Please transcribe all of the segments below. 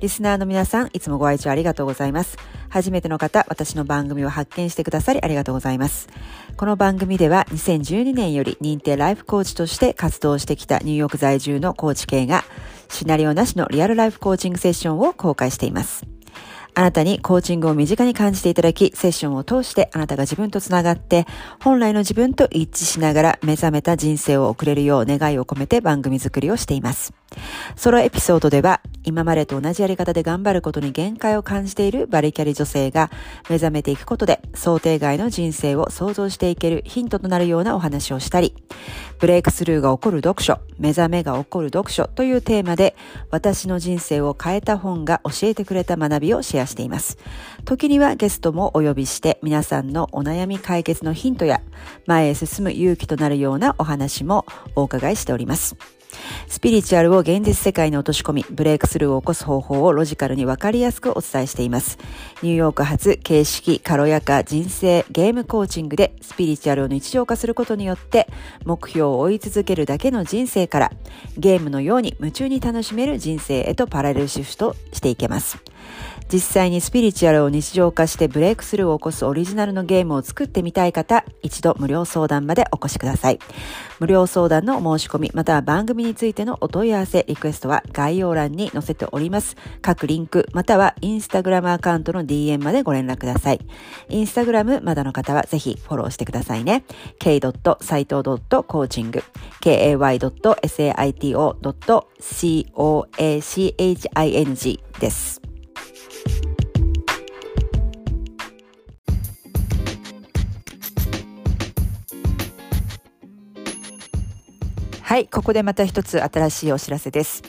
リスナーの皆さん、いつもご愛聴ありがとうございます。初めての方、私の番組を発見してくださりありがとうございます。この番組では2012年より認定ライフコーチとして活動してきたニューヨーク在住のコーチ系がシナリオなしのリアルライフコーチングセッションを公開しています。あなたにコーチングを身近に感じていただき、セッションを通してあなたが自分とつながって、本来の自分と一致しながら目覚めた人生を送れるよう願いを込めて番組作りをしています。ソロエピソードでは、今までと同じやり方で頑張ることに限界を感じているバリキャリ女性が目覚めていくことで想定外の人生を想像していけるヒントとなるようなお話をしたり、ブレイクスルーが起こる読書、目覚めが起こる読書というテーマで私の人生を変えた本が教えてくれた学びをシェアしています。時にはゲストもお呼びして皆さんのお悩み解決のヒントや前へ進む勇気となるようなお話もお伺いしております。スピリチュアルを現実世界に落とし込み、ブレイクスルーを起こす方法をロジカルにわかりやすくお伝えしています。ニューヨーク発形式、軽やか、人生、ゲームコーチングでスピリチュアルを日常化することによって、目標を追い続けるだけの人生から、ゲームのように夢中に楽しめる人生へとパラレルシフトしていけます。実際にスピリチュアルを日常化してブレイクスルーを起こすオリジナルのゲームを作ってみたい方、一度無料相談までお越しください。無料相談の申し込み、または番組についてのお問い合わせ、リクエストは概要欄に載せております。各リンク、またはインスタグラムアカウントの DM までご連絡ください。インスタグラムまだの方はぜひフォローしてくださいね。k.saito.coaching kay.saito.coaching です。はい、ここでまた一つ新しいお知らせです。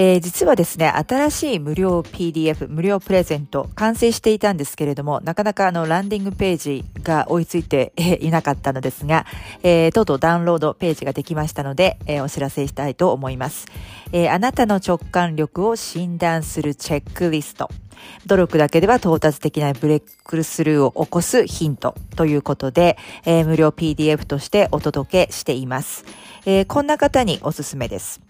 えー、実はですね、新しい無料 PDF、無料プレゼント、完成していたんですけれども、なかなかあの、ランディングページが追いついていなかったのですが、えー、とうとうダウンロードページができましたので、えー、お知らせしたいと思います。えー、あなたの直感力を診断するチェックリスト。努力だけでは到達できないブレイクスルーを起こすヒントということで、えー、無料 PDF としてお届けしています。えー、こんな方におすすめです。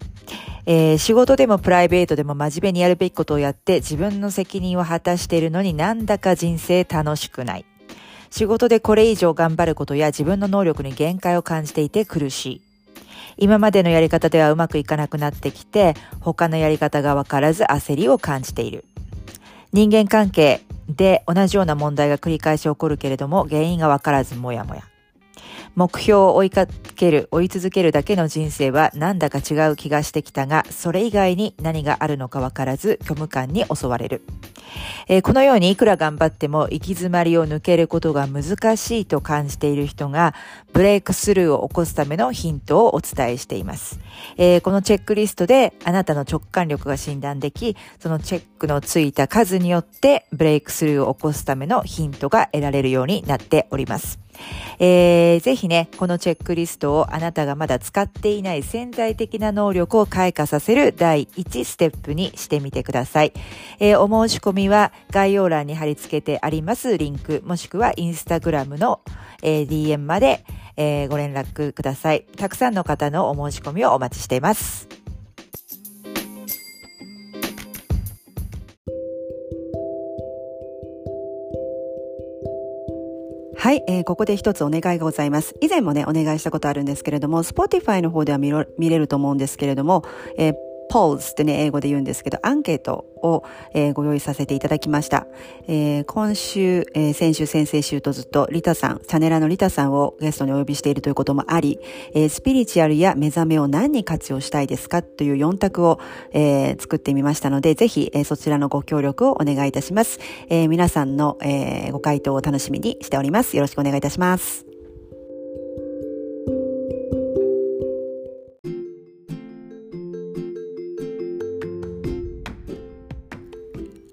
えー、仕事でもプライベートでも真面目にやるべきことをやって自分の責任を果たしているのになんだか人生楽しくない。仕事でこれ以上頑張ることや自分の能力に限界を感じていて苦しい。今までのやり方ではうまくいかなくなってきて、他のやり方がわからず焦りを感じている。人間関係で同じような問題が繰り返し起こるけれども、原因がわからずもやもや。目標を追いかける、追い続けるだけの人生はなんだか違う気がしてきたが、それ以外に何があるのかわからず虚無感に襲われる。えー、このようにいくら頑張っても行き詰まりを抜けることが難しいと感じている人が、ブレイクスルーを起こすためのヒントをお伝えしています。えー、このチェックリストであなたの直感力が診断でき、そのチェックのついた数によってブレイクスルーを起こすためのヒントが得られるようになっております。えー、ぜひね、このチェックリストをあなたがまだ使っていない潜在的な能力を開花させる第1ステップにしてみてください。えー、お申し込みは概要欄に貼り付けてありますリンク、もしくはインスタグラムの、えー、DM まで、えー、ご連絡ください。たくさんの方のお申し込みをお待ちしています。はい、えー、ここで一つお願いがございます。以前もね、お願いしたことあるんですけれども、Spotify の方では見れると思うんですけれども、えー polls ってね、英語で言うんですけど、アンケートを、えー、ご用意させていただきました。えー、今週、えー、先週、先々週とずっとリタさん、チャネラのリタさんをゲストにお呼びしているということもあり、えー、スピリチュアルや目覚めを何に活用したいですかという4択を、えー、作ってみましたので、ぜひ、えー、そちらのご協力をお願いいたします。えー、皆さんの、えー、ご回答を楽しみにしております。よろしくお願いいたします。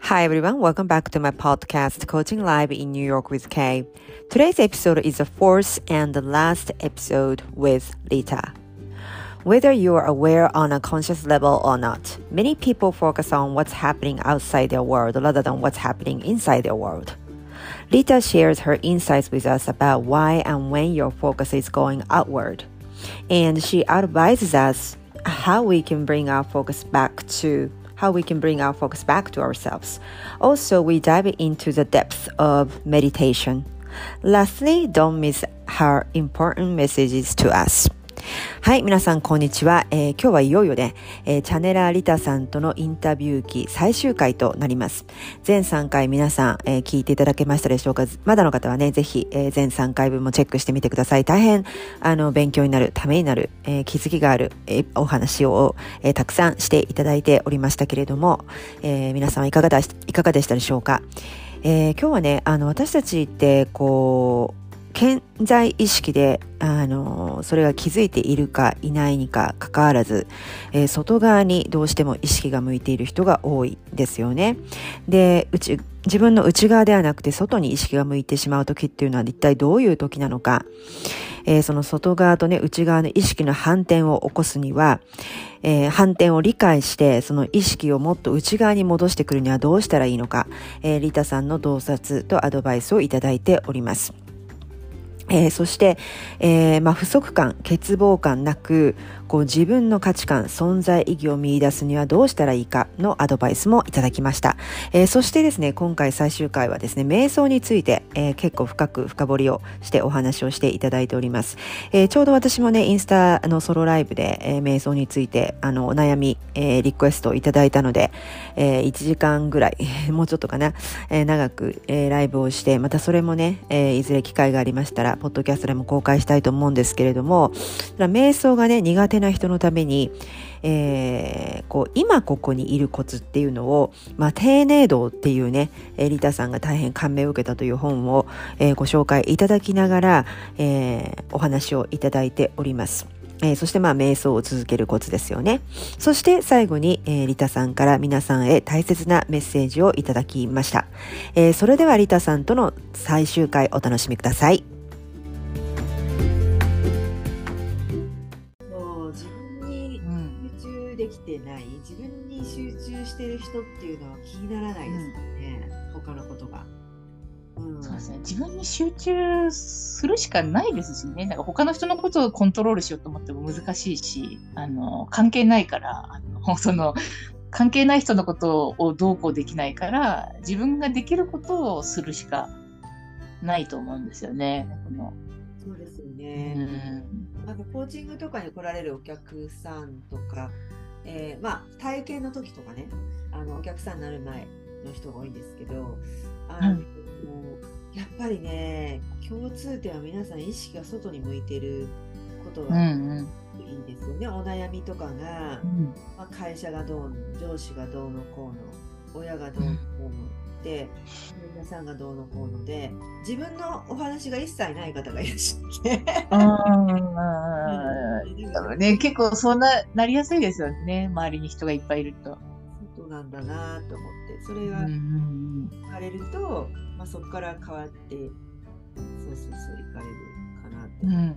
Hi everyone, welcome back to my podcast Coaching Live in New York with Kay. Today's episode is the fourth and the last episode with Lita. Whether you are aware on a conscious level or not, many people focus on what's happening outside their world rather than what's happening inside their world. Lita shares her insights with us about why and when your focus is going outward. And she advises us how we can bring our focus back to how we can bring our focus back to ourselves. Also, we dive into the depth of meditation. Lastly, don't miss her important messages to us. はい、皆さんこんにちは。えー、今日はいよいよね、えー、チャネラーリタさんとのインタビュー期最終回となります。全3回皆さん、えー、聞いていただけましたでしょうか？まだの方はね、ぜひ、えー、全3回分もチェックしてみてください。大変、あの、勉強になる、ためになる、えー、気づきがある、えー、お話を、えー、たくさんしていただいておりましたけれども、えー、皆さんはいかがだいかがでしたでしょうか？えー、今日はね、あの、私たちって、こう、健在意識で、あの、それが気づいているかいないにかかわらず、えー、外側にどうしても意識が向いている人が多いですよね。で、うち、自分の内側ではなくて外に意識が向いてしまう時っていうのは一体どういう時なのか、えー、その外側とね、内側の意識の反転を起こすには、えー、反転を理解して、その意識をもっと内側に戻してくるにはどうしたらいいのか、えー、リタさんの洞察とアドバイスをいただいております。えー、そして、えー、まあ、不足感、欠乏感なく、こう自分の価値観、存在意義を見出すにはどうしたらいいかのアドバイスもいただきました。えー、そしてですね、今回最終回はですね、瞑想について、えー、結構深く深掘りをしてお話をしていただいております。えー、ちょうど私もね、インスタのソロライブで、え瞑想について、あの、お悩み、えリクエストをいただいたので、え1時間ぐらい、もうちょっとかな、え長く、えライブをして、またそれもね、えいずれ機会がありましたら、ポッドキャストでも公開したいと思うんですけれども、瞑想がね、苦手手な人のために、えー、こう今ここにいるコツっていうのを、まあ、丁寧度っていうね、えリタさんが大変感銘を受けたという本を、えー、ご紹介いただきながら、えー、お話をいただいております。えー、そしてまあ瞑想を続けるコツですよね。そして最後に、えー、リタさんから皆さんへ大切なメッセージをいただきました。えー、それではリタさんとの最終回お楽しみください。人っていうのは気にならないですかね、うん、他のことが。うん、そうですね。自分に集中するしかないですしね。なんか他の人のことをコントロールしようと思っても難しいしあの関係ないからあの その関係ない人のことをどうこうできないから自分ができることをするしかないと思うんですよね。この。そうですよね、うん、なんかコーチングとかに来られるお客さんとかえー、まあ、体験の時とかねあのお客さんになる前の人が多いんですけどあの、うん、やっぱりね共通点は皆さん意識が外に向いてることがいいんですよね、うんうん、お悩みとかが、うん、まあ、会社がどう上司がどうのこうの親がどうのこうの、って皆さんがどうのこうので自分のお話が一切ない方がいらっしゃって。ね、結構そんななりやすいですよね周りに人がいっぱいいると。そうなんだなと思ってそれが聞かれると、まあ、そこから変わってそうそうそういかれるかなって。うん、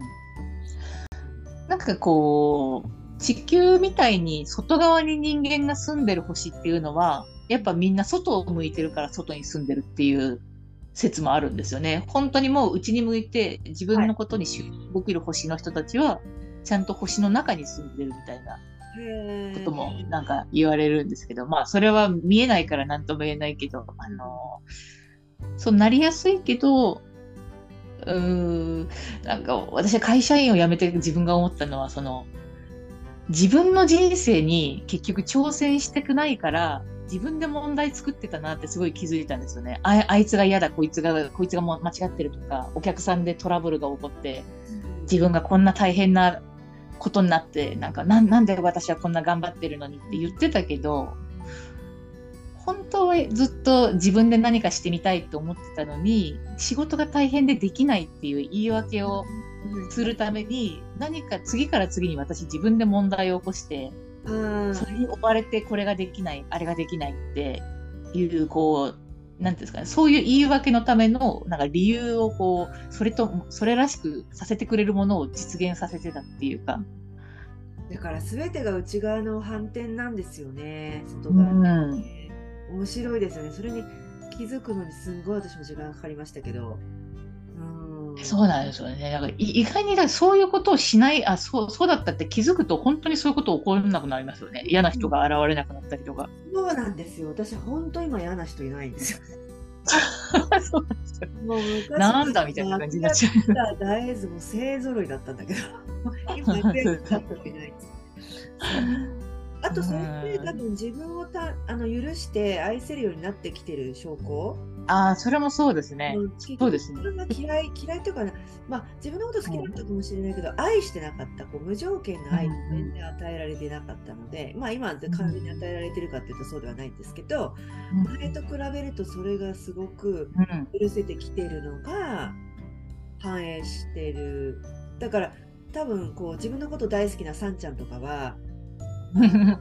なんかこう地球みたいに外側に人間が住んでる星っていうのはやっぱみんな外を向いてるから外に住んでるっていう説もあるんですよね。本当にもう内に向いて自分のことに集中できる星の人たちは、ちゃんと星の中に住んでるみたいなこともなんか言われるんですけど、まあそれは見えないから何とも言えないけど、あの、そうなりやすいけど、うーん、なんか私は会社員を辞めて自分が思ったのは、その、自分の人生に結局挑戦してくないから、自分で問題作ってたなってすごい気づいたんですよね。ああいつが嫌だ、こいつが、こいつがも間違ってるとか、お客さんでトラブルが起こって、自分がこんな大変なことになって、なんかな、なんで私はこんな頑張ってるのにって言ってたけど、本当はずっと自分で何かしてみたいと思ってたのに、仕事が大変でできないっていう言い訳をするために、何か次から次に私自分で問題を起こして、それに追われてこれができないあれができないっていうこうなんていうんですかねそういう言い訳のためのなんか理由をこうそれとそれらしくさせてくれるものを実現させてたっていうか。だから全てが内側の反転なんですよね外側の、ね面白いですよねそれに気づくのにすんごい私も時間かかりましたけど。うんそうなんですよね。だからい意外にだそういうことをしない、あそうそうだったって気づくと本当にそういうこと起こらなくなりますよね。嫌な人が現れなくなったりとか。そうなんですよ。私、本当今嫌な人いないんですよ。そうなんですよもう昔なんだみたいな感じになっちゃう。う。大豆も勢ぞろいだったんだけど、今やってる人いないです。あと、それって多分自分をたあの許して愛せるようになってきてる証拠？ああ、それもそうですね。うんそうですね自分が嫌い、嫌いというかな、まあ、自分のこと好きだったかもしれないけど、愛してなかった、こう無条件の愛を全然与えられてなかったので、まあ今は完全に与えられてるかっていうとそうではないんですけど、前と比べるとそれがすごくうん。許せてきてるのが反映してる。だから多分こう自分のこと大好きなさんちゃんとかは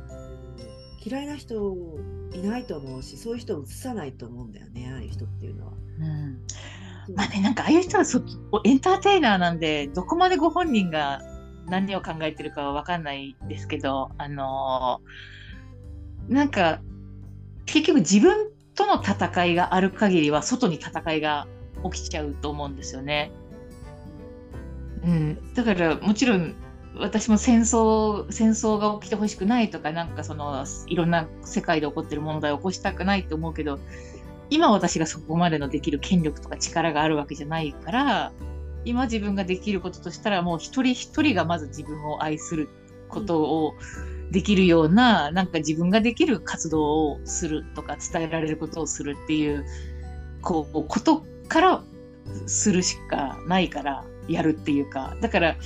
嫌いな人いないと思うし、そういう人を映さないと思うんだよね、ああいう人っていうのは。うんまあね、なんかああいう人はそエンターテイナーなんで、どこまでご本人が何を考えてるかは分かんないですけど、あのーなんか結局自分との戦いがある限りは外に戦いが起きちゃうと思うんですよね。うん、だからもちろん私も戦争戦争が起きてほしくないとかなんかそのいろんな世界で起こってる問題を起こしたくないと思うけど今私がそこまでのできる権力とか力があるわけじゃないから今自分ができることとしたらもう一人一人がまず自分を愛することをできるような、なんか自分ができる活動をするとか伝えられることをするっていうこうことからするしかないからやるっていうか。だから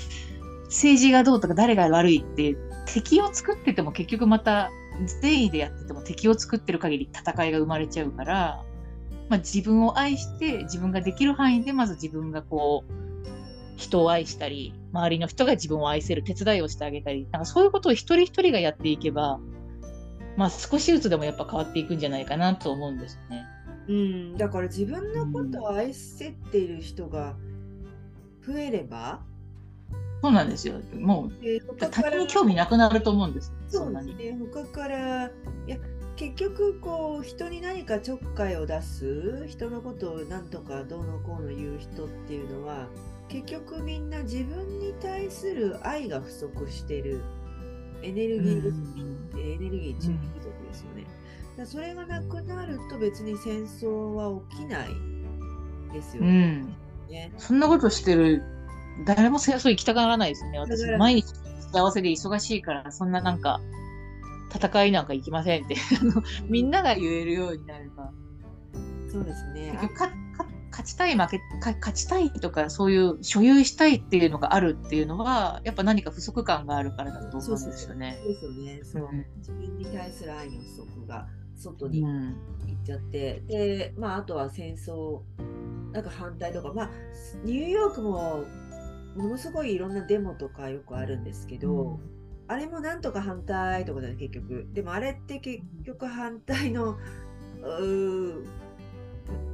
政治がどうとか誰が悪いって敵を作ってても結局また善意でやってても敵を作ってる限り戦いが生まれちゃうから、まあ、自分を愛して自分ができる範囲でまず自分がこう人を愛したり周りの人が自分を愛せる手伝いをしてあげたりなんかそういうことを一人一人がやっていけば、まあ、少しずつでもやっぱ変わっていくんじゃないかなと思うんですね。うん、だから自分のことを愛せている人が増えれば、そうなんですよもうえー他に興味なくなると思うんですそ。うんですね、他から、いや、結局、こう、人に何かちょっかいを出す、人のことをなんとかどうのこうの言う人っていうのは、結局みんな自分に対する愛が不足してる。エネルギー不足、エネルギー中不足ですよね。だからそれがなくなると別に戦争は起きないですようね。ん、そんなことしてる誰も戦争行きたがらないですね。私毎日幸せで忙しいからそんななんか戦いなんか行きませんって。みんなが言えるようになれば。そうですね。結局かか勝ちたい負けか勝ちたいとかそういう所有したいっていうのがあるっていうのはやっぱ何か不足感があるからだと思うんですよね。ですよね。そう。うん。自分に対する愛の不足が外にうん。行っちゃって、で、まあ、あとは戦争、なんか反対とか、まあ、ニューヨークもものすごいいろんなデモとかよくあるんですけど、あれもなんとか反対とかだね、結局。でもあれって結局反対の、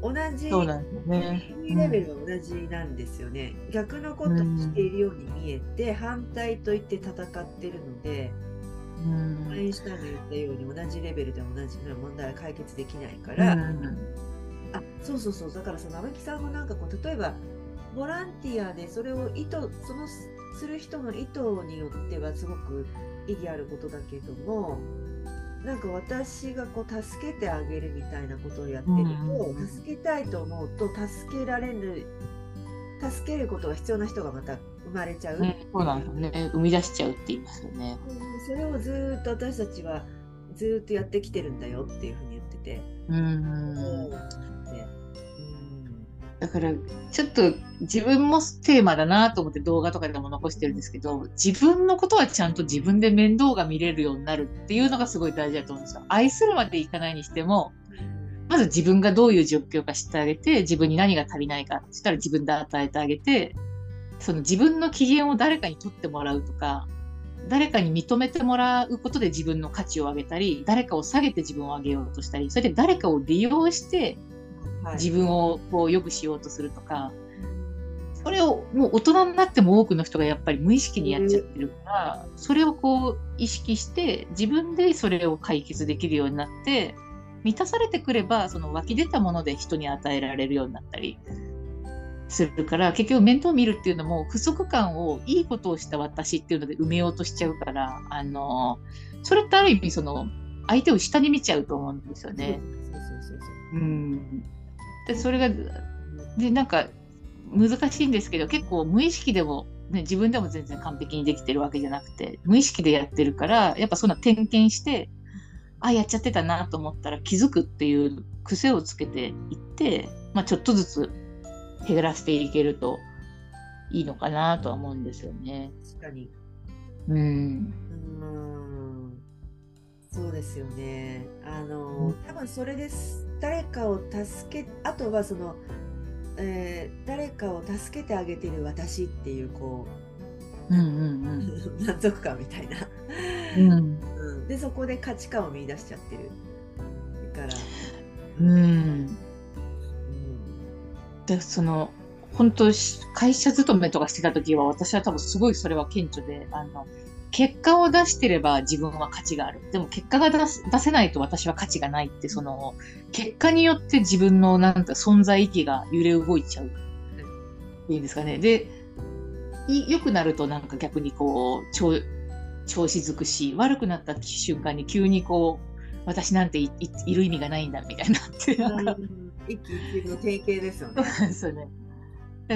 同じそうなんですよね。レベルは同じなんですよね。逆のことをしているように見えて、反対と言って戦ってるので、うんアインシュタインが言ったように同じレベルで同じ問題は解決できないかうら、んあそうそうそうだからその天木さんもなんかこう例えばボランティアでそれを意図そのすする人の意図によってはすごく意義あることだけどもなんか私がこう助けてあげるみたいなことをやってると、うん助けたいと思うと助けられる助けることが必要な人がまた生まれちゃう、ねそうなんですよね。生み出しちゃうって言いますよね。うんそれをずーっと私たちはずーっとやってきてるんだよっていうふうに言ってて。うんでだからちょっと自分もテーマだなと思って動画とかでも残してるんですけど自分のことはちゃんと自分で面倒が見れるようになるっていうのがすごい大事だと思うんですよ。愛するまでいかないにしてもまず自分がどういう状況か知ってあげて自分に何が足りないかそしたら自分で与えてあげてその自分の機嫌を誰かに取ってもらうとか誰かに認めてもらうことで自分の価値を上げたり誰かを下げて自分を上げようとしたりそれで誰かを利用してはい自分をこう良くしようとするとか、それをもう大人になっても多くの人がやっぱり無意識にやっちゃってるから、それをこう意識して自分でそれを解決できるようになって満たされてくればその湧き出たもので人に与えられるようになったりするから結局面倒見るっていうのも不足感をいいことをした私っていうので埋めようとしちゃうからあのそれってある意味その相手を下に見ちゃうと思うんですよね。そうそうそうそう。うん、でそれがでなんか難しいんですけど結構無意識でも、ね、自分でも全然完璧にできてるわけじゃなくて無意識でやってるからやっぱそんな点検してあやっちゃってたなと思ったら気づくっていう癖をつけていって、まあ、ちょっとずつ減らしていけるといいのかなとは思うんですよね。確かに。うん、うーんそうですよね。あの、多分それです。誰かを助け、あとはその、えー誰かを助けてあげてる私っていう、こうんうんう、満足感みたいな。うん。うん。うん、で、そこで価値観を見出しちゃってる。だから、うん。うん。でその本当し会社勤めとかしてた時は私は多分すごいそれは顕著であの結果を出してれば自分は価値がある。でも結果が出す出せないと私は価値がないってその結果によって自分のなんか存在意義が揺れ動いちゃう。いうんですかね。でい良くなるとなんか逆にこう調調子づくし悪くなった瞬間に急にこう私なんていいいる意味がないんだみたいになってなんか。一喜一憂の典型ですよね。そうですよね。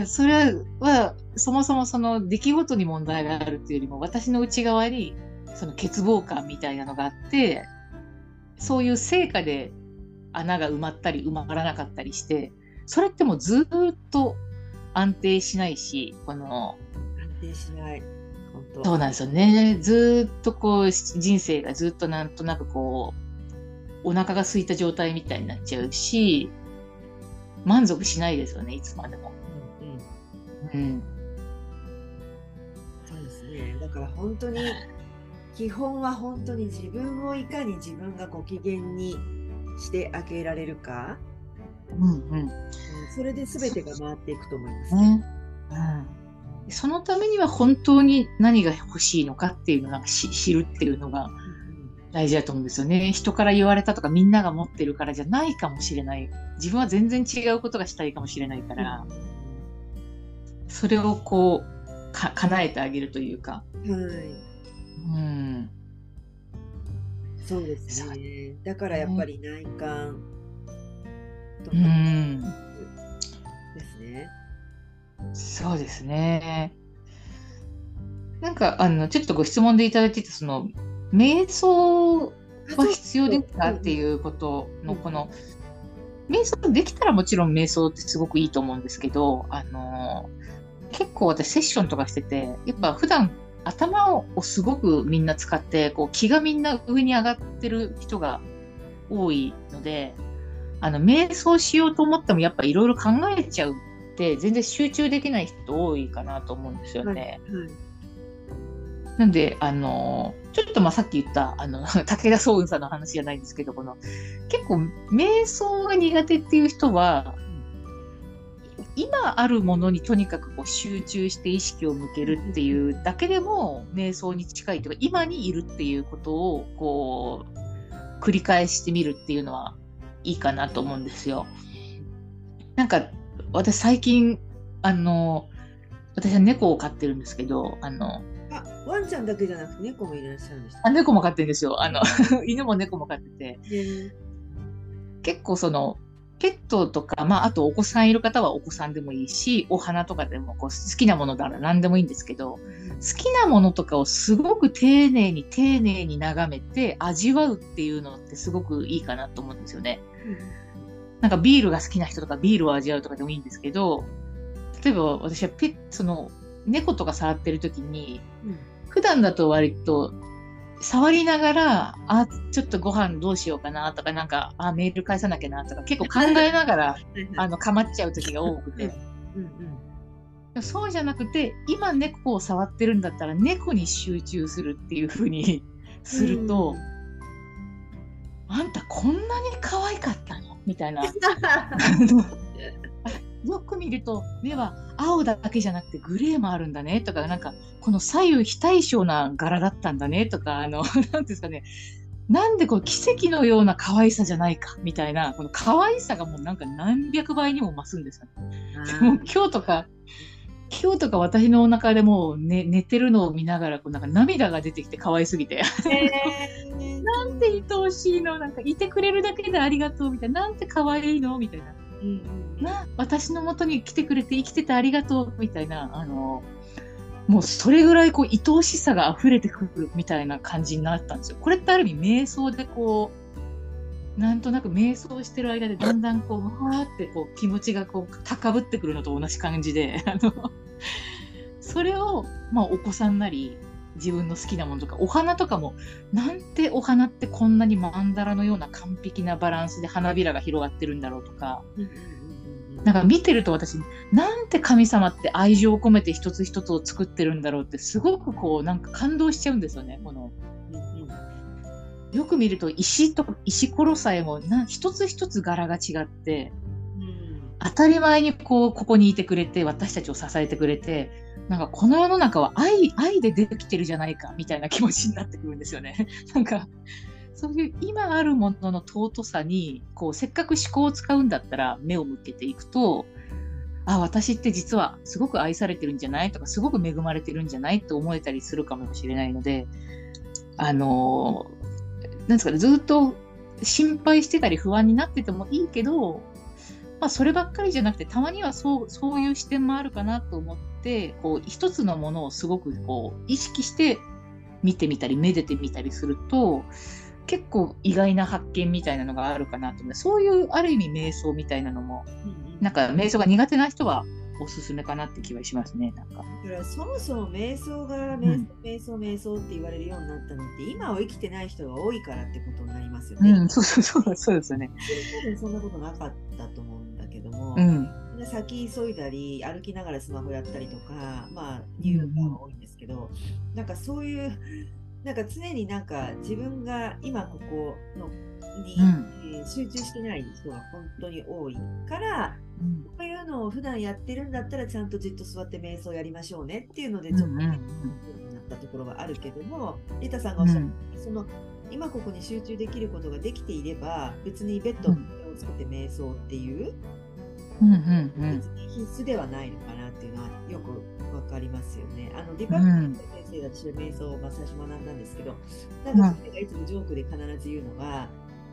それは、そもそもその出来事に問題があるっていうよりも、私の内側に、その欠乏感みたいなのがあって、そういう成果で穴が埋まったり埋まらなかったりして、それってもうずーっと安定しないし、この、安定しない。本当。そうなんですよね。ずーっとこう、人生がずっとなんとなくこう、お腹が空いた状態みたいになっちゃうし、満足しないですよね、いつまでも。うんうんうん。そうですね。だから本当に 基本は本当に自分をいかに自分がご機嫌にしてあげられるか、うんうん。うんそれで全てが回っていくと思いますね。ね。うん。そのためには本当に何が欲しいのかっていうのをなんかし知るっていうのが大事だと思うんですよね。人から言われたとかみんなが持ってるからじゃないかもしれない。自分は全然違うことがしたいかもしれないから、それをこう、か叶えてあげるというか。はい。うん。そうですね。だからやっぱり内観とかうん。ですね。そうですね。なんか、あの、ちょっとご質問でいただいてて、その、瞑想は必要ですかっていうことの、この、瞑想できたらもちろん瞑想ってすごくいいと思うんですけど、あの、結構私セッションとかしてて、やっぱ普段頭をすごくみんな使って、こう気がみんな上に上がってる人が多いので、あの、瞑想しようと思ってもやっぱいろいろ考えちゃうって、全然集中できない人多いかなと思うんですよね。はい。なんで、あの、ちょっとまあさっき言った、あの、武田壮雲さんの話じゃないんですけど、この、結構、瞑想が苦手っていう人は、今あるものにとにかくこう集中して意識を向けるっていうだけでも瞑想に近いというか今にいるっていうことをこう繰り返してみるっていうのはいいかなと思うんですよ。なんか私最近あの私は猫を飼ってるんですけどあのあ、ワンちゃんだけじゃなくて猫もいらっしゃるんですあ猫も飼ってるんですよ。あの 犬も猫も飼っててね。結構そのペットとか、まあ、あとお子さんいる方はお子さんでもいいし、お花とかでもこう好きなものなら何でもいいんですけど、好きなものとかをすごく丁寧に丁寧に眺めて味わうっていうのってすごくいいかなと思うんですよね。なんかビールが好きな人とかビールを味わうとかでもいいんですけど、例えば私はペッその猫とか触ってる時に、うん普段だと割と触りながら、あ、ちょっとご飯どうしようかなとか、なんか、あ、メール返さなきゃなとか、結構考えながら、あの、かまっちゃう時が多くて。うんうんそうじゃなくて今猫を触ってるんだったら猫に集中するっていう風にすると、あんたこんなに可愛かったのみたいな。よく見ると目は青だけじゃなくてグレーもあるんだねとかなんかこの左右非対称な柄だったんだねとかあの 何ですかねなんでこう奇跡のような可愛さじゃないかみたいなこの可愛さがもうなんか何百倍にも増すんですよ、ね。もう今日とか今日とか私のお腹でもう、ね、寝てるのを見ながらこうなんか涙が出てきて可愛すぎて。えー、なんて愛おしいのなんかいてくれるだけでありがとうみたいななんて可愛いのみたいな。うんな私のもとに来てくれて生きててありがとうみたいなあのもうそれぐらいこう愛おしさが溢れてくるみたいな感じになったんですよ。これってある意味瞑想でこうなんとなく瞑想してる間でだんだんこうわーってこう気持ちがこう高ぶってくるのと同じ感じであのそれを、まあ、お子さんなり自分の好きなものとかお花とかもなんてお花ってこんなにマンダラのような完璧なバランスで花びらが広がってるんだろうとか。なんか見てると私なんて神様って愛情を込めて一つ一つを作ってるんだろうってすごくこうなんか感動しちゃうんですよねこの。よく見ると石と石ころさえもな一つ一つ柄が違って、うん、当たり前にこうここにいてくれて私たちを支えてくれてなんかこの世の中は愛愛でできてるじゃないかみたいな気持ちになってくるんですよね。なんかそういう今あるものの尊さにこうせっかく思考を使うんだったら目を向けていくとあ私って実はすごく愛されてるんじゃない？とかすごく恵まれてるんじゃない？と思えたりするかもしれないのであのなんですかねずっと心配してたり不安になっててもいいけど、まあ、そればっかりじゃなくてたまにはそうそういう視点もあるかなと思ってこう一つのものをすごくこう意識して見てみたりめでてみたりすると結構意外な発見みたいなのがあるかなと思うそういうある意味瞑想みたいなのも、うんうん、なんか瞑想が苦手な人はおすすめかなって気はしますね。なんか。だからそもそも瞑想が瞑想、瞑想、瞑想って言われるようになったのって、今を生きてない人が多いからってことになりますよね。うん、そうそうそうそうですよね。多分そんなことなかったと思うんも、うん、先急いだり、歩きながらスマホやったりとか、まあ、ニューヨーが多いんですけど、うん、なんかそういうなんか常になんか自分が今ここのに、うん、えー、集中してない人が本当に多いから、うん、こういうのを普段やってるんだったらちゃんとじっと座って瞑想やりましょうねっていうのでちょっと、ね、なったところはあるけどもリタさんがおっしゃった、うん、その今ここに集中できることができていれば別にベッドを作って瞑想っていう、うんうんうん、別に必須ではないのかなっていうのはよくわかりますよね。あのディパートメント先生が私は瞑想をまあ最初学ん。だんですけど、なんかそれがいつもジョークで必ず言うのが、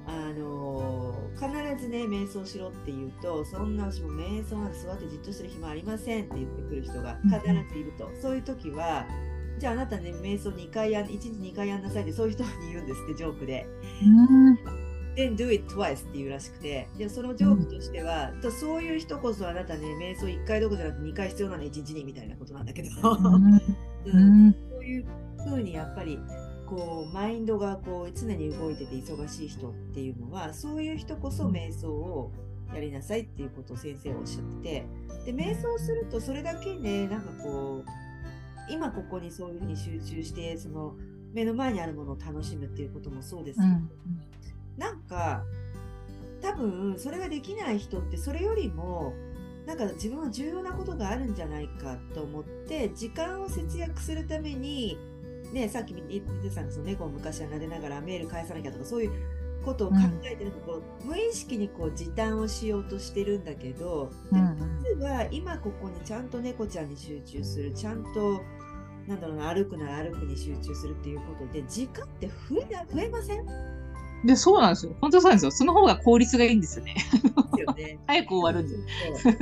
あの必ずね瞑想しろって言うとそんな私も瞑想なんて座ってじっとしてる暇ありませんって言ってくる人が必ずいると、そういう時はじゃああなたね瞑想2回や1日2回やんなさいってそういう人に言うんですってジョークで。Then do it twice っていうらしくて、でそのジョークとしては、うん、そういう人こそあなたね、瞑想1回どころじゃなくて2回必要なの1日にみたいなことなんだけど、うん。うん、そういうふうにやっぱりこうマインドがこう常に動いてて忙しい人っていうのは、そういう人こそ瞑想をやりなさいっていうことを先生はおっしゃってて、で瞑想するとそれだけで、なんかこう、今ここにそういうふうに集中して、その目の前にあるものを楽しむっていうこともそうですけど、なんか多分それができない人ってそれよりもなんか自分は重要なことがあるんじゃないかと思って時間を節約するためにねさっき言ってたその猫を昔は撫でながらメール返さなきゃとかそういうことを考えてると、こう無意識にこう時短をしようとしてるんだけど、でも実は今ここにちゃんと猫ちゃんに集中するちゃんとなんだろうな歩くなら歩くに集中するっていうことで時間って増え増えません？で、そうなんですよ。本当そうなんですよ。その方が効率がいいんですよね。よね 早く終わるんで。そう、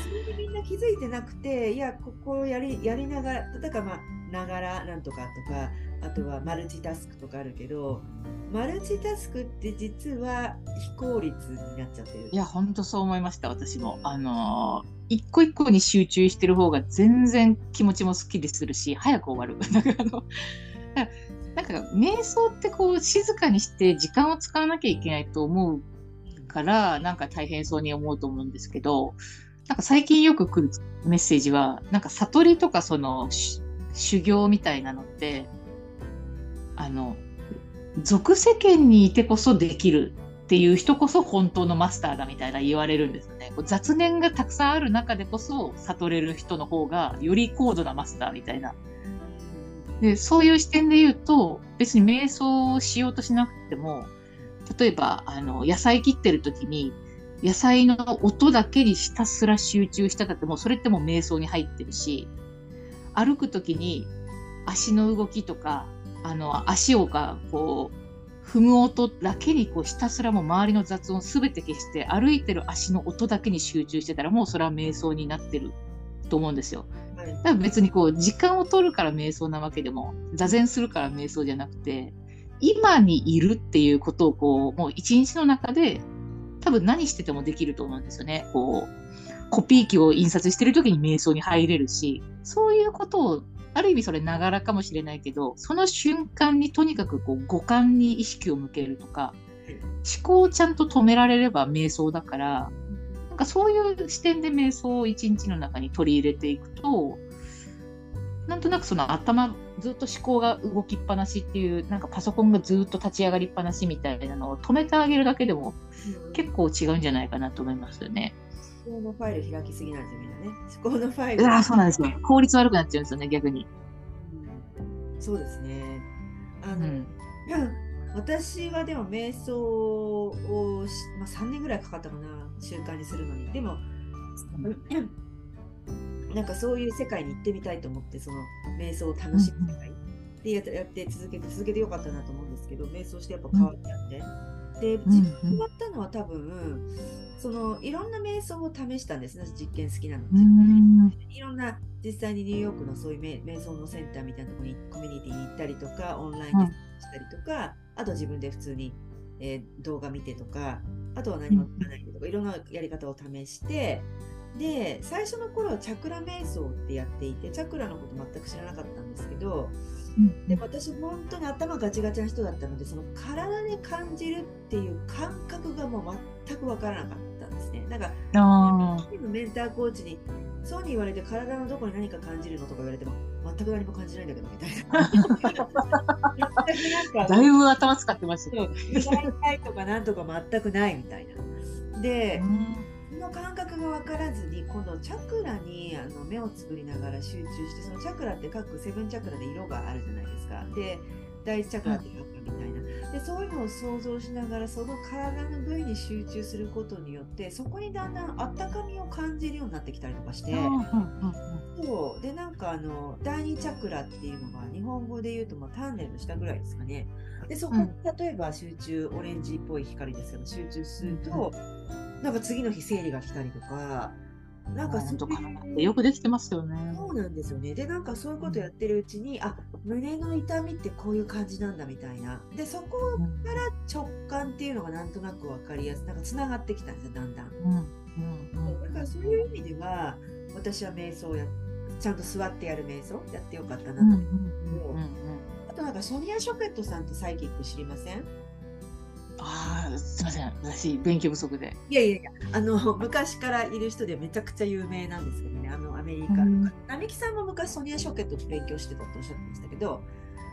それでみんな気づいてなくて、いや、ここをやりやりながら、例えば、まあ、ながらなんとかとか、あとはマルチタスクとかあるけど、マルチタスクって実は非効率になっちゃってる。いや、本当そう思いました、私も。あのー、一個一個に集中してる方が全然気持ちもすっきりするし、早く終わる。だからあのなんか瞑想ってこう静かにして時間を使わなきゃいけないと思うからなんか大変そうに思うと思うんですけどなんか最近よく来るメッセージは、なんか悟りとかその修行みたいなのって、あの、俗世間にいてこそできるっていう人こそ本当のマスターだみたいな言われるんですよね。雑念がたくさんある中でこそ悟れる人の方がより高度なマスターみたいな。で、そういう視点で言うと、別に瞑想をしようとしなくても、例えば、あの、野菜切ってる時に、野菜の音だけにひたすら集中したかってもうそれってもう瞑想に入ってるし歩く時に足の動きとかあの足をかこう踏む音だけにこうひたすらもう周りの雑音すべて消して歩いてる足の音だけに集中してたらもうそれは瞑想になってると思うんですよ。だから別にこう時間を取るから瞑想なわけでも座禅するから瞑想じゃなくて今にいるっていうことをこうもう一日の中で多分何しててもできると思うんですよね。こう、コピー機を印刷してる時に瞑想に入れるし、そういうことを、ある意味それながらかもしれないけど、その瞬間にとにかくこう五感に意識を向けるとか、思考をちゃんと止められれば瞑想だから、かそういう視点で瞑想を一日の中に取り入れていくと、なんとなくその頭ずっと思考が動きっぱなしっていうなんかパソコンがずっと立ち上がりっぱなしみたいなのを止めてあげるだけでも結構違うんじゃないかなと思いますよね。思考のファイル開きすぎなんですよみんなね。思考のファイル。ああそうなんですね。効率悪くなっちゃうんですよね逆に。うん、そうですね。あの、うん、私はでも瞑想をまあ、3年ぐらいかかったかな習慣にするのに。でも、なんかそういう世界に行ってみたいと思ってその瞑想を楽しむ世界。でやって続けて続けてよかったなと思うんですけど瞑想してやっぱ変わったんで。で自分変わったのは多分そのいろんな瞑想を試したんですね。実験好きなので、いろんな実際にニューヨークのそういう瞑想のセンターみたいなところにコミュニティに行ったりとかオンラインでしたりとか、あと自分で普通に、えー、動画見てとかあとは何も聞かないでとか、いろんなやり方を試してで最初の頃はチャクラ瞑想ってやっていてチャクラのこと全く知らなかったんですけど、うん、で私本当に頭ガチガチな人だったのでその体で感じるっていう感覚がもう全く分からなかったんですね。なんかメンターコーチにそうに言われて体のどこに何か感じるのとか言われても全く何も感じないんだけどみたいな。だいぶ頭使ってました。痛いとかなんとか全くないみたいな。で、うんの感覚が分からずに今度チャクラにあの目をつぶりながら集中してそのチャクラって各セブンチャクラで色があるじゃないですか。で第一チャクラって赤みたいな。でそういうのを想像しながらその体の部位に集中することによってそこにだんだんあったかみを感じるようになってきたりとかして、そう。でなんかあの第二チャクラっていうのが日本語で言うとまあ丹念の下ぐらいですかね。でそこに例えば集中オレンジっぽい光ですけど集中すると、なんか次の日生理が来たりとか、なんかそういうよくできてますよね。そうなんですよね。で、なんかそういうことやってるうちに、あ胸の痛みってこういう感じなんだみたいな。で、そこから直感っていうのがなんとなく分かりやすい、なんかつながってきたんですよ、だんだん。うんうん、だからそういう意味では、私は瞑想や、ちゃんと座ってやる瞑想やってよかったなと思うあとなんかソニア・ショペットさんってサイキック知りません？ああ、すみません。私、勉強不足で。いやいやいや、あの、昔からいる人でめちゃくちゃ有名なんですけどね、あの、アメリカとか。並木さんも昔ソニア・ショケットと勉強してたとおっしゃってましたけど、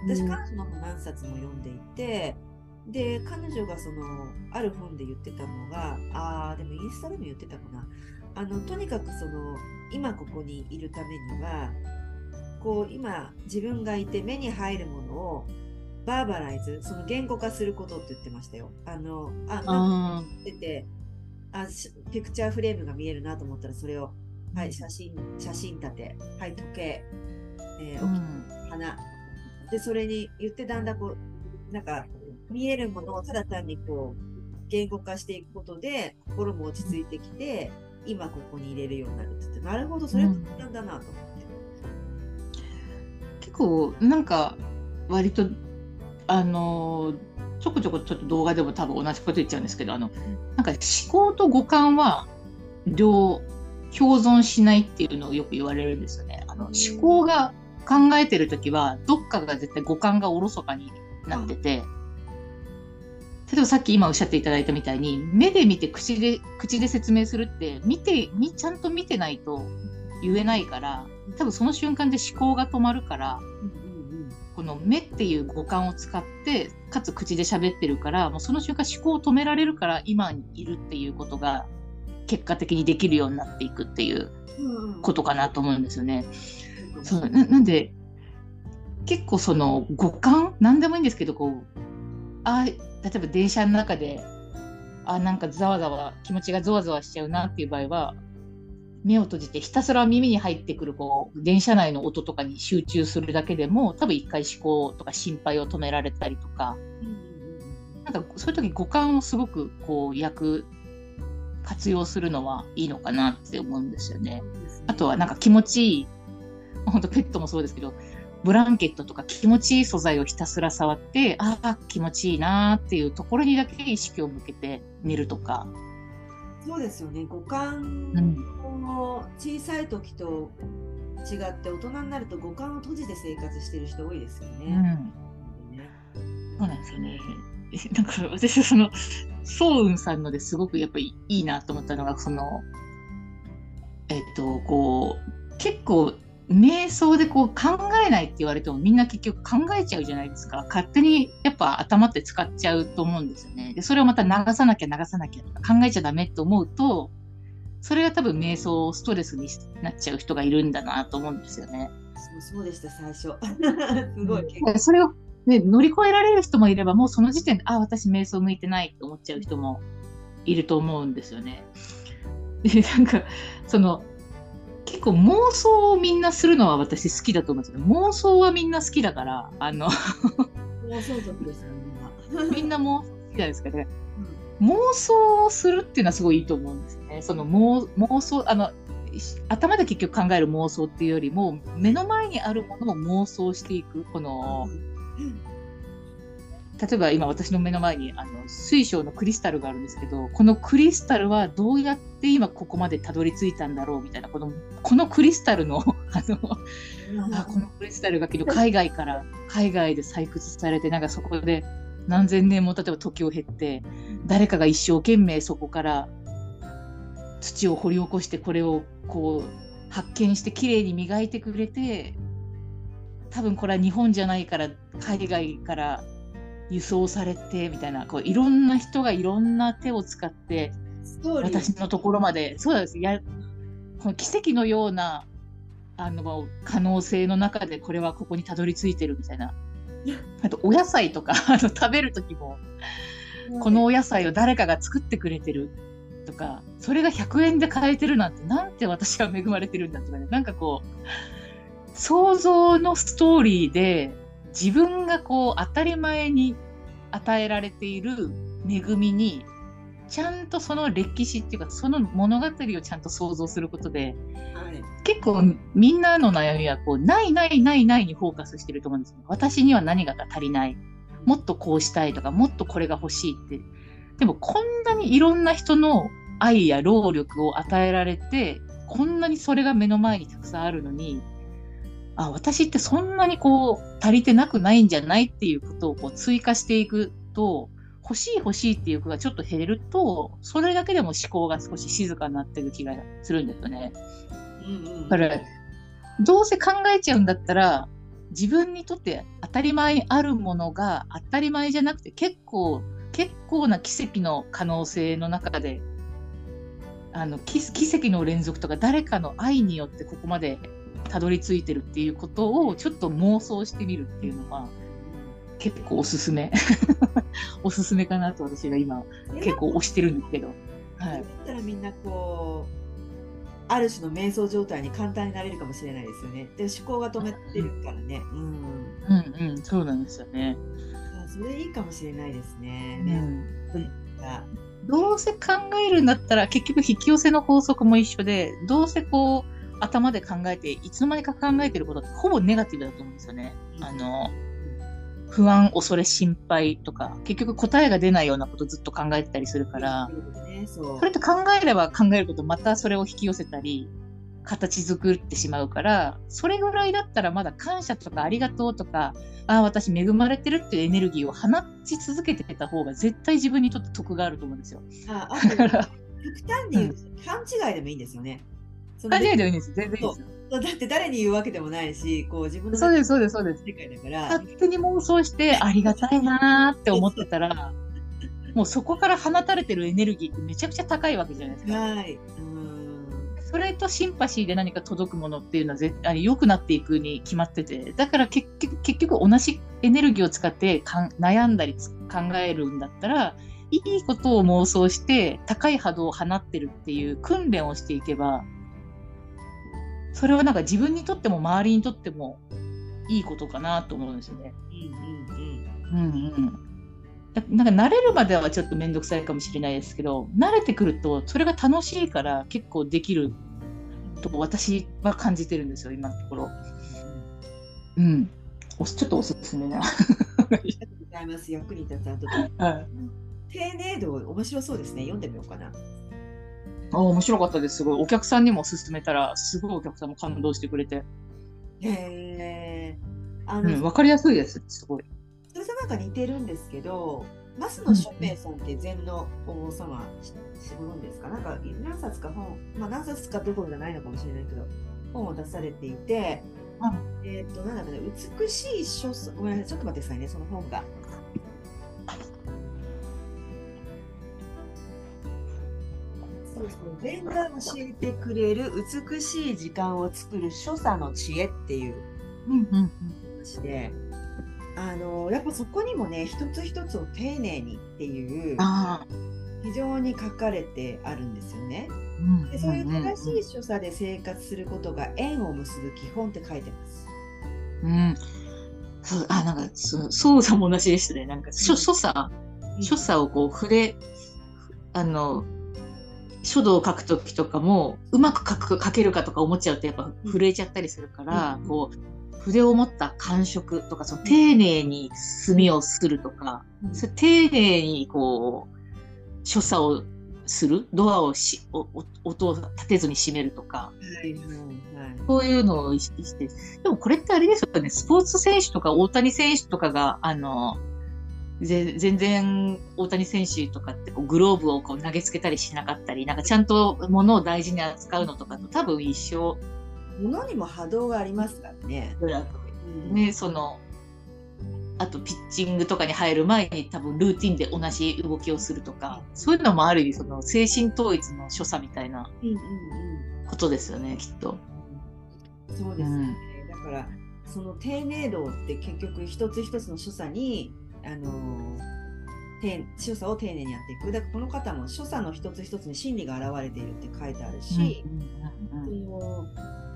私、彼女の本何冊も読んでいて、で、彼女がその、ある本で言ってたのが、ああ、でもインスタでも言ってたかな。あの、とにかくその、今ここにいるためには、こう、今、自分がいて目に入るものを、バーバライズ、その言語化することって言ってましたよ。あの、あ、なんか言ってて、あ、ピクチャーフレームが見えるなと思ったら、それを、はい、写真、写真立て、はい、時計、えー、うん、花。で、それに言ってだんだんこう、なんか、見えるものをただ単にこう、言語化していくことで、心も落ち着いてきて、今ここに入れるようになるって言って、なるほど、それとなんだなと思って。うん、結構、なんか、割とあのちょこちょこちょっと動画でも多分同じこと言っちゃうんですけどあのなんか思考と五感は両共存しないっていうのをよく言われるんですよね。あの思考が考えてる時はどっかが絶対五感がおろそかになってて、例えばさっき今おっしゃっていただいたみたいに目で見て口で口で説明するって見てみちゃんと見てないと言えないから多分その瞬間で思考が止まるからこの目っていう五感を使ってかつ口で喋ってるからもうその瞬間思考を止められるから今にいるっていうことが結果的にできるようになっていくっていうことかなと思うんですよね。そうななんで結構その五感何でもいいんですけどこうあ例えば電車の中であなんかざわざわ気持ちがゾワゾワしちゃうなっていう場合は目を閉じてひたすら耳に入ってくるこう電車内の音とかに集中するだけでも多分一回思考とか心配を止められたりとか、なんかそういう時五感をすごくこう役活用するのはいいのかなって思うんですよね。あとはなんか気持ちいい本当ペットもそうですけどブランケットとか気持ちいい素材をひたすら触ってああ気持ちいいなっていうところにだけ意識を向けて寝るとか。そうですよね五感の小さい時と違って大人になると五感を閉じて生活してる人多いですよね。うん、そうなんですよね。なんか私はそのソウンさんのですごくやっぱりいいなと思ったのがそのえっとこう結構瞑想でこう考えないって言われてもみんな結局考えちゃうじゃないですか。勝手にやっぱ頭って使っちゃうと思うんですよね。でそれをまた流さなきゃ流さなきゃ考えちゃダメと思うとそれが多分瞑想ストレスになっちゃう人がいるんだなと思うんですよね。そうでした最初。すごい、それを、ね、乗り越えられる人もいればもうその時点であ私瞑想向いてないと思っちゃう人もいると思うんですよね。でなんかその結構妄想をみんなするのは私好きだと思うんですけど妄想はみんな好きだからあの妄想族ですよみんな。みんな妄想好きなんですけどね、うん、妄想をするっていうのはすごいいいと思うんですね。その妄妄想あの頭で結局考える妄想っていうよりも目の前にあるものを妄想していくこの、うん例えば今私の目の前にあの水晶のクリスタルがあるんですけどこのクリスタルはどうやって今ここまでたどり着いたんだろうみたいなこのこのクリスタルの あのあこのクリスタルがけど海外から海外で採掘されてなんかそこで何千年も例えば時を経って誰かが一生懸命そこから土を掘り起こしてこれをこう発見してきれいに磨いてくれて多分これは日本じゃないから海外から輸送されてみたいなこういろんな人がいろんな手を使って私のところまでそうです。やこの奇跡のようなあの可能性の中でこれはここにたどり着いてるみたいな。あとお野菜とか あの食べる時もこのお野菜を誰かが作ってくれてるとかそれが100円で買えてるなんてなんて私は恵まれてるんだとかね。なんかこう想像のストーリーで自分がこう当たり前に与えられている恵みにちゃんとその歴史っていうかその物語をちゃんと想像することで、はい、結構みんなの悩みはこうないないないないにフォーカスしてると思うんですよ。私には何が足りない。もっとこうしたいとかもっとこれが欲しいって。でもこんなにいろんな人の愛や労力を与えられてこんなにそれが目の前にたくさんあるのにあ私ってそんなにこう足りてなくないんじゃないっていうことをこう追加していくと欲しい欲しいっていう句がちょっと減るとそれだけでも思考が少し静かになってる気がするんですよね。うんうん、だからどうせ考えちゃうんだったら自分にとって当たり前にあるものが当たり前じゃなくて結構結構な奇跡の可能性の中であの奇跡の連続とか誰かの愛によってここまでたどり着いてるっていうことをちょっと妄想してみるっていうのは結構おすすめ おすすめかなと私が今結構推してるんですけど。はい、だったらみんなこうある種の瞑想状態に簡単になれるかもしれないですよね。で思考が止めてるからね。うん、うん、うんそうなんですよね。それいいかもしれないですね。うん、どうせ考えるんだったら結局引き寄せの法則も一緒でどうせこう頭で考えて、いつの間にか考えてることってほぼネガティブだと思うんですよね。あの、不安、恐れ、心配とか、結局答えが出ないようなことずっと考えてたりするから、それって考えれば考えることまたそれを引き寄せたり、形作ってしまうからそれぐらいだったらまだ感謝とかありがとうとかああ私恵まれてるっていうエネルギーを放ち続けてた方が絶対自分にとって得があると思うんですよ。ああだから極端に言うと、勘違いでもいいんですよね。その感じでもいいんです全然いいですだって誰に言うわけでもないし、こう自分のそうですそうですそうです。世界だから、勝手に妄想してありがたいなーって思ってたらもうそこから放たれてるエネルギーってめちゃくちゃ高いわけじゃないですか。はい。うん。それとシンパシーで何か届くものっていうのは絶対良くなっていくに決まっててだから結局結局同じエネルギーを使ってかん悩んだりつ考えるんだったらいいことを妄想して高い波動を放ってるっていう訓練をしていけばそれはなんか自分にとっても周りにとってもいいことかなと思うんですよね。うんうんうん。うんうんだなんか慣れるまではちょっと面倒くさいかもしれないですけど慣れてくるとそれが楽しいから結構できると私は感じてるんですよ今のところ。うん、おちょっとおすすめな。ありがとうございます。役に立つ後で。はい、丁寧度面白そうですね。読んでみようかな。あ面白かったです。すごい。お客さんにも勧めたらすごいお客さんも感動してくれて、へえ。あの、うん、分かりやすいです。すごい。それとなんか似てるんですけど、増野書平さんって禅の王様し知るんですか？なんか何冊か本、まあ何冊かどころじゃないのかもしれないけど、本を出されていて、えっ、と、なんだろうね、美しい書さ、ごめんなさい、ちょっと待ってくださいね、その本が。そうそう、禅が教えてくれる美しい時間を作る所作の知恵っていう。うんうん話で、あのやっぱそこにもね一つ一つを丁寧にっていうあ非常に書かれてあるんですよね。ーでそういう正しい所作で生活することが縁を結ぶ基本って書いてます。うん、そうあなんかそ操作も同じでしたね。なんか所所作。所作をこう筆あの書道を書く時とかもうまく書く書けるかとか思っちゃうとやっぱ震えちゃったりするから、うん。こう筆を持った感触とかその丁寧に墨をするとか、それ丁寧にこう所作をするドアをし音を立てずに閉めるとかはいはいはい。そういうのを意識して。でもこれってあれですよね。スポーツ選手とか大谷選手とかがあのぜ全然大谷選手とかってこうグローブをこう投げつけたりしなかったりなんかちゃんと物を大事に扱うのとかと多分一緒物にも波動がありますからね。ねそのあとピッチングとかに入る前に多分ルーティンで同じ動きをするとかそういうのもある意味その精神統一の所作みたいなうんうんことですよねきっと。うん。そうですよね。だからその丁寧度って結局一つ一つの所作にあの丁所作を丁寧にやっていく。だからこの方も所作の一つ一つに真理が現れているって書いてあるし。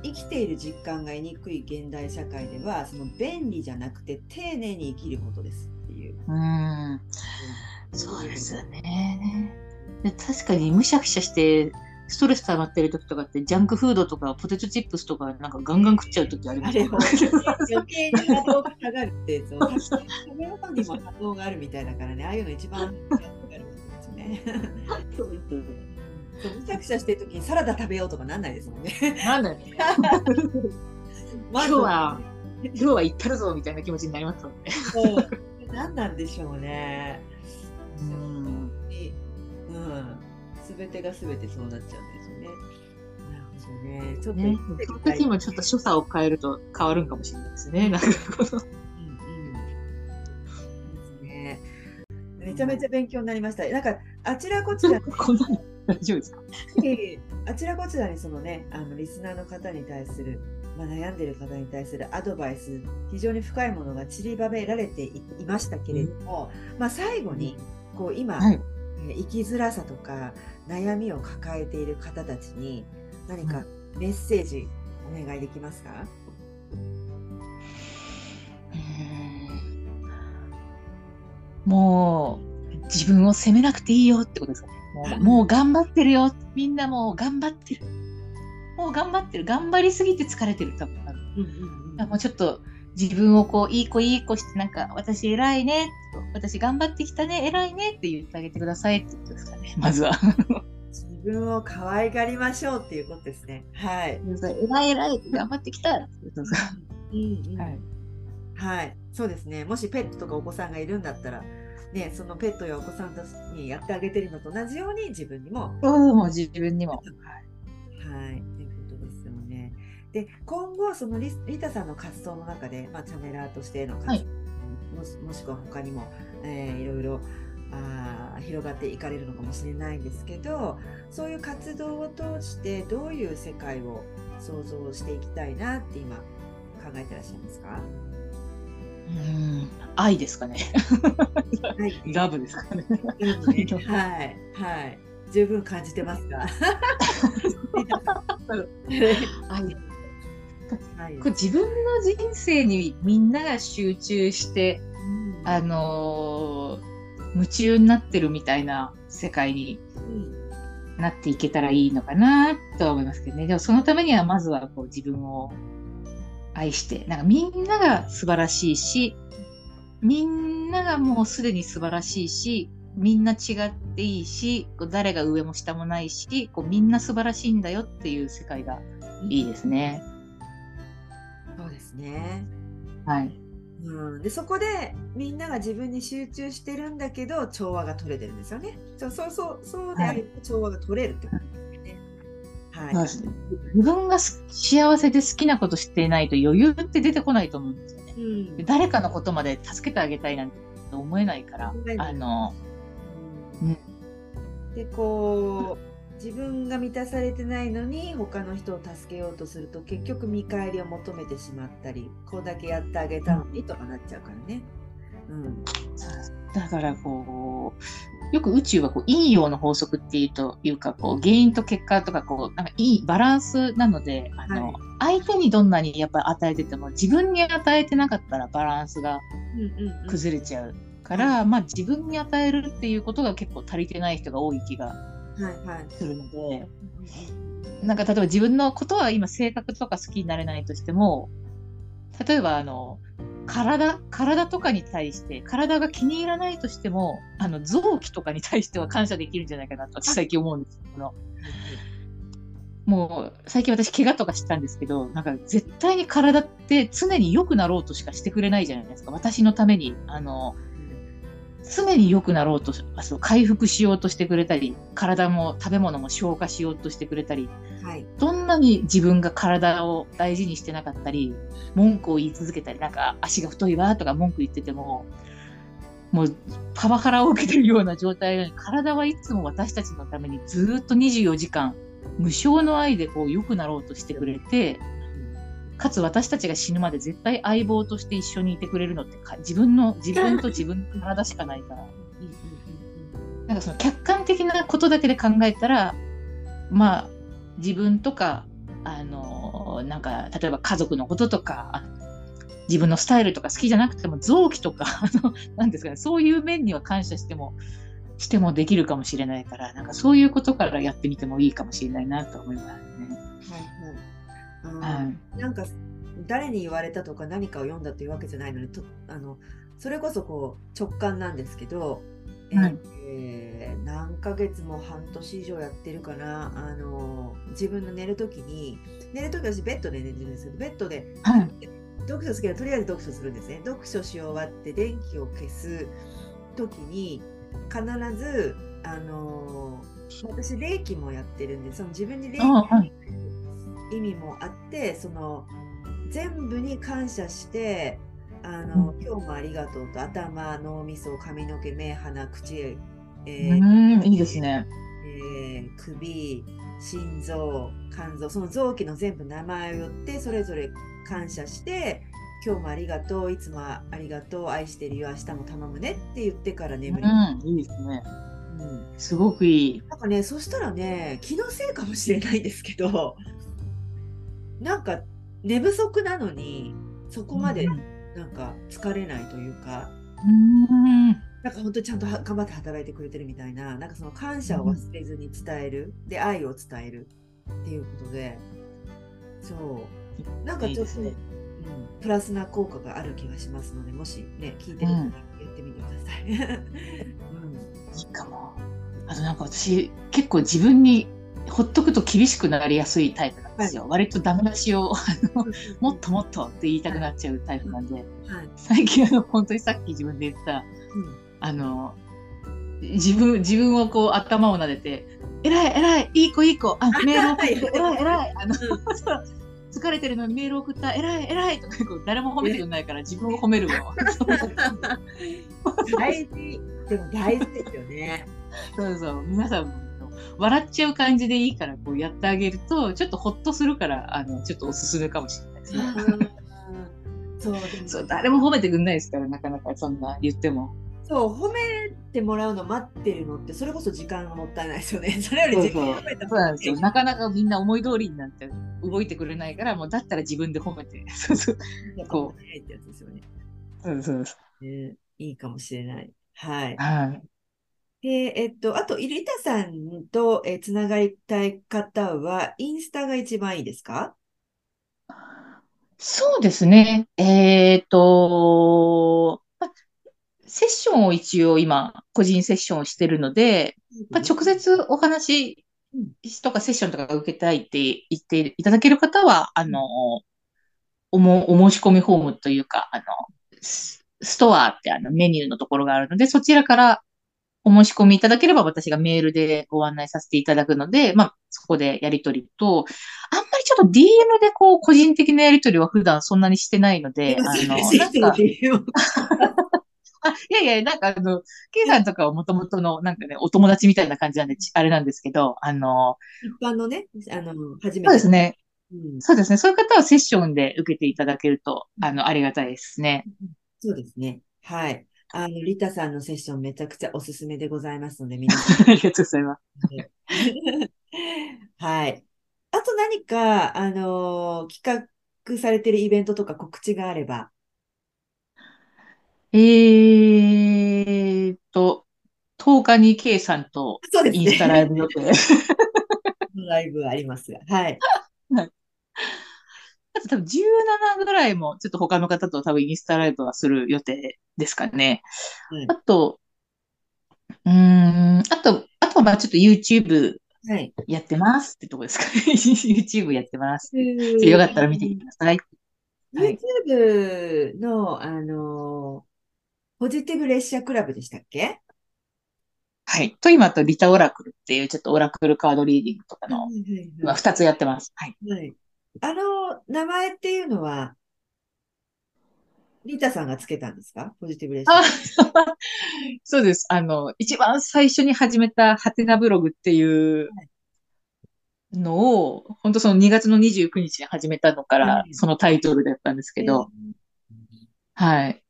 生きている実感が得にくい現代社会ではその便利じゃなくて丁寧に生きることですっていう。うんそうですよね。で確かにむしゃくしゃしてストレス溜まってる時とかってジャンクフードとかポテトチップスとかなんかガンガン食っちゃう時ありますよあれを余計に波動が下がるってそう食べ物にも波動があるみたいだからねああいうの一番やってあるんですよね。そうむしゃくしゃしてる時にサラダ食べようとかなんないですもんね。なんだよね。今日は今日は行ったるぞみたいな気持ちになりますもんね。そう何なんでしょうね。うんうん、すべてがすべてそうなっちゃうんですよね。なるほどね。ちょっとねもちょっと所作を変えると変わるんかもしれないですね。なんかこのうんうんですね。めちゃめちゃ勉強になりました。なんかあちらこちら こんなの大丈夫ですか？にあちらこちらにそのねあのリスナーの方に対する、まあ、悩んでる方に対するアドバイス非常に深いものが散りばめられていいましたけれども、まあ、最後にこう今、はい。えー生きづらさとか悩みを抱えている方たちに何かメッセージお願いできますか、もう自分を責めなくていいよってことですかね。もうもう頑張ってるよ。みんなもう頑張ってる。もう頑張ってる。頑張りすぎて疲れてる。多分うんうんうんあもうちょっと自分をこういい子いい子してなんか私偉いねと私頑張ってきたね偉いねって言ってあげてくださいってことですかね まずは。自分を可愛がりましょうっていうことですね。はい。偉い偉い頑張ってきた。うんうんはい。はい、そうですね。もしペットとかお子さんがいるんだったら、ね、そのペットやお子さんたちにやってあげてるのと同じように自分にも、うん、もう自分にも。はい、とい。で、今後、そのリリタさんの活動の中で、まあ、チャネラーとしての活動、はいもしもしくは他にも、えーいろいろあー広がっていかれるのかもしれないんですけど、そういう活動を通して、どういう世界を想像していきたいなって今、考えてらっしゃいますか？うん、愛ですかね。はい。ラブですかね。はい、はい。十分感じてますか？愛 はいこれ自分の人生にみんなが集中して、うんあのー夢中になってるみたいな世界にうんなっていけたらいいのかなとは思いますけどね。でもそのためにはまずはこう自分を愛して、なんかみんなが素晴らしいし、みんながもうすでに素晴らしいし、みんな違っていいし、誰が上も下もないし、こうみんな素晴らしいんだよっていう世界がいいですね。ですね。はい。うん、でそこでみんなが自分に集中してるんだけど調和が取れてるんですよね。そうそうそうそうであれば調和が取れるってことですよね。はい。そうですね。自分がす幸せで好きなことしていないと余裕って出てこないと思うんですよね。うんで誰かのことまで助けてあげたいなんて思えないからあの、うんでこう自分が満たされてないのに他の人を助けようとすると結局見返りを求めてしまったりこうだけやってあげたのにとかなっちゃうからね。うん。だからこう、よく宇宙はこう陰陽の法則っていうというか、こう原因と結果とかこう、なんかいいバランスなので、あの、相手にどんなにやっぱり与えてても自分に与えてなかったらバランスが崩れちゃうから、まあ自分に与えるっていうことが結構足りてない人が多い気がはいはい。するので、なんか例えば自分のことは今性格とか好きになれないとしても、例えばあの、体、体とかに対して、体が気に入らないとしても、あの、臓器とかに対しては感謝できるんじゃないかなと私最近思うんですよ。このもう、最近私怪我とかしたんですけど、なんか絶対に体って常に良くなろうとしかしてくれないじゃないですか。私のために、あの、常に良くなろうと回復しようとしてくれたり、体も食べ物も消化しようとしてくれたり、はい。どんなに自分が体を大事にしてなかったり、文句を言い続けたり、なんか足が太いわとか文句言ってても、もうパワハラを受けてるような状態なのに、体はいつも私たちのためにずーっと24時間、無償の愛でこう良くなろうとしてくれて、かつ私たちが死ぬまで絶対相棒として一緒にいてくれるのってか自分の、自分と 自分の体しかないから。なんかその客観的なことだけで考えたら、まあ、自分とか、あの、なんか、例えば家族のこととか、あ自分のスタイルとか好きじゃなくても、臓器とか、あの、なんですかね、そういう面には感謝しても、してもできるかもしれないから、なんかそういうことからやってみてもいいかもしれないなと思いますね。はいはい。あはなんか誰に言われたとか何かを読んだというわけじゃないのでとあのそれこそこう直感なんですけど、えーはい。えー何ヶ月も半年以上やってるかなあの自分の寝るときに寝るとき私ベッドで寝てるんですけどベッドではい。読書好きならとりあえず読書するんですね。読書し終わって電気を消す時に必ずあの私霊気もやってるんでその自分に霊気あはい意味もあってその全部に感謝してあの、うん今日もありがとうと頭脳みそ髪の毛目鼻口、えうーん、いいですね。えー首心臓肝臓その臓器の全部名前を言ってそれぞれ感謝して今日もありがとういつもありがとう愛してるよ明日も頼むねって言ってから眠りうん、いいですね。うんすごくいい。なんかね、そしたらね、気のせいかもしれないんですけど、なんか寝不足なのに、そこまでうん。なんか疲れないというか、うん。なんか本当にちゃんとは頑張って働いてくれてるみたいな、なんかその感謝を忘れずに伝える、で、愛を伝えるっていうことで、そう、なんかちょっと、ね。うん、プラスな効果がある気がしますので、もしね、聞いてる方、やってみてください。うん。いいかも。あとなんか私、結構自分にほっとくと厳しくなりやすいタイプですよ。割とダメ出しを、あの、もっともっとって言いたくなっちゃうタイプなんで、はい。最近あの、本当にさっき自分で言った、うんあの、自分、自分をこう頭を撫でて、偉い偉いいい子いい子あ、メール送って、偉い偉いあの、疲れてるのにメール送った、偉い偉いとか誰も褒めてくれないから自分を褒めるの。大事。でも大事ですよね。そうそう、皆さんも笑っちゃう感じでいいからこうやってあげると、ちょっとほっとするから、あの、ちょっとおすすめかもしれないですね。そう、でもそう、誰も褒めてくれないですから、なかなかそんな言っても。そう、褒めてもらうの待ってるのって、それこそ時間がもったいないですよね。それより時間を褒めたそうなんですよ。なかなかみんな思い通りになって動いてくれないから、もうだったら自分で褒めて。そうそう。こう。ってやつですよね。そうそうそう。ねいいかもしれない。はい。はい。で、えっと、あと、イリタさんと、えーつながりたい方は、インスタが一番いいですか？そうですね。えっと、まセッションを一応今、個人セッションをしてるので、まあ、直接お話とかセッションとか受けたいって言っていただける方は、あの、おも、お申し込みフォームというか、あの、スストアってあのメニューのところがあるので、そちらからお申し込みいただければ私がメールでご案内させていただくので、まあ、そこでやり取りと、あんまりちょっと DM でこう、個人的なやり取りは普段そんなにしてないので、あの、なんか、あ、いやいや、なんかあの、ケイさんとかはもともとの、なんかね、お友達みたいな感じなんで、ちあれなんですけど、あの、一般のね、あの、初めて。そうですね。うんそうですね。そういう方はセッションで受けていただけると、あの、ありがたいですね。そうですね。はい。あの、リタさんのセッションめちゃくちゃおすすめでございますので、皆さん。ありがとうございます。はい。あと何か、あのー企画されているイベントとか告知があれば。えーっと、10日に K さんとインスタライブ予定。ライブありますが。はい。あと多分17ぐらいも、ちょっと他の方と多分インスタライブはする予定ですかね。はいあと、うーん、あと、あとはまあちょっと YouTube はい。やってますってとこですかね。YouTube やってます。よかったら見てください。はい YouTube の、あのーポジティブ列車クラブでしたっけ？はい。と今とリタオラクルっていうちょっとオラクルカードリーディングとかの、はいはいまあ、はい2つやってます。はい。はい。あの、名前っていうのは、リタさんがつけたんですか？ポジティブ列車。あそうです。あの、一番最初に始めたハテナブログっていうのを、本当その2月の29日に始めたのからは、いそのタイトルだったんですけど、えはい。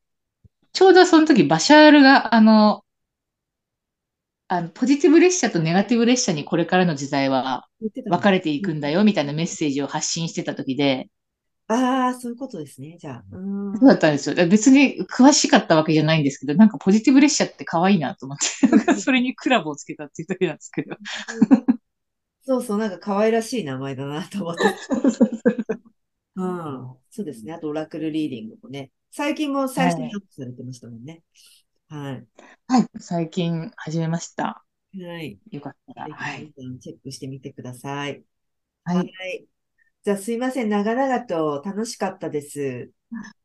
ちょうどその時、バシャールが、あの、あの、ポジティブ列車とネガティブ列車にこれからの時代は分かれていくんだよ、みたいなメッセージを発信してた時で、ああ、そういうことですね。じゃあ。うそうだったんですよ。別に詳しかったわけじゃないんですけど、なんかポジティブ列車って可愛いなと思って、それにクラブをつけたっていうだけなんですけど。そうそう、なんか可愛らしい名前だなと思って。うん。そうですね。あと、オラクルリーディングもね。最近も最初にアップされてましたもんね。はい。はい。最近始めました。はい。よかったら。ぜはい。チェックしてみてください。はい。じゃあ、すいません。長々と楽しかったです。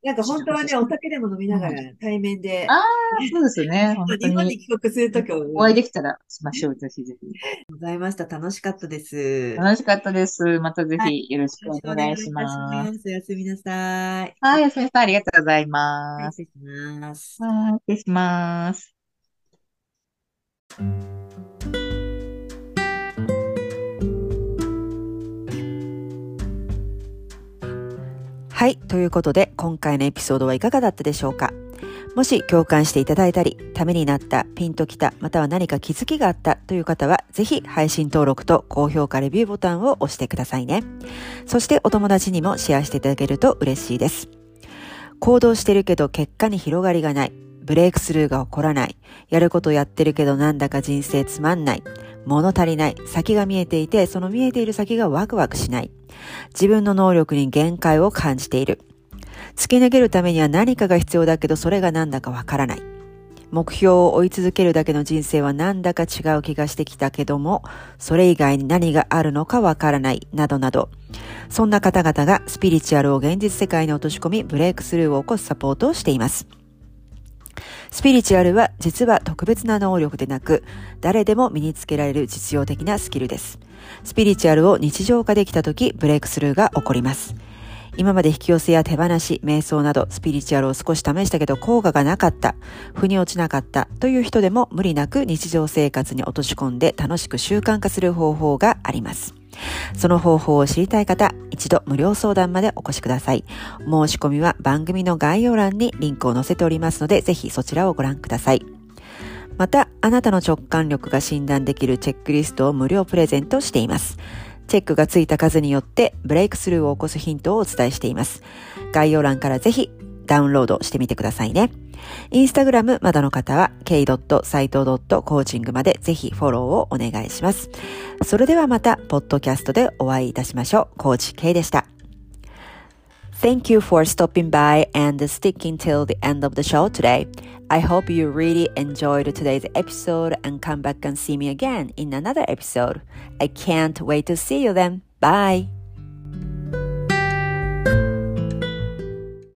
なんか本当はね、お酒でも飲みながら対面で、ああ、そうですね。本当日本にに。帰国するときをお会いできたらしましょう。ぜひぜひ。ございました。楽しかったです。楽しかったです。またぜはひよろしくお願いします。おやすみなさい。はい、おやすみなさい。ありがとうございます。失礼します。はい、失礼します。はい。ということで、今回のエピソードはいかがだったでしょうか？もし共感していただいたり、ためになった、ピンときた、または何か気づきがあったという方は、ぜひ配信登録と高評価レビューボタンを押してくださいね。そしてお友達にもシェアしていただけると嬉しいです。行動してるけど結果に広がりがない。ブレイクスルーが起こらない。やることやってるけどなんだか人生つまんない。物足りない。先が見えていて、その見えている先がワクワクしない。自分の能力に限界を感じている。突き抜けるためには何かが必要だけどそれが何だかわからない。目標を追い続けるだけの人生はなんだか違う気がしてきたけども、それ以外に何があるのかわからない、などなど、そんな方々がスピリチュアルを現実世界に落とし込み、ブレイクスルーを起こすサポートをしています。スピリチュアルは実は特別な能力でなく、誰でも身につけられる実用的なスキルです。スピリチュアルを日常化できた時、ブレイクスルーが起こります。今まで引き寄せや手放し、瞑想などスピリチュアルを少し試したけど効果がなかった、腑に落ちなかったという人でも無理なく日常生活に落とし込んで楽しく習慣化する方法があります。その方法を知りたい方、一度無料相談までお越しください。申し込みは番組の概要欄にリンクを載せておりますので、ぜひそちらをご覧ください。また、あなたの直感力が診断できるチェックリストを無料プレゼントしています。チェックがついた数によってブレイクスルーを起こすヒントをお伝えしています。概要欄からぜひダウンロードしてみてくださいね。インスタグラムまだの方は k.saito.coaching までぜひフォローをお願いします。それではまた、ポッドキャストでお会いいたしましょう。コーチ K でした。Thank you for stopping by and sticking till the end of the show today. I hope you really enjoyed today's episode and come back and see me again in another episode. I can't wait to see you then. Bye.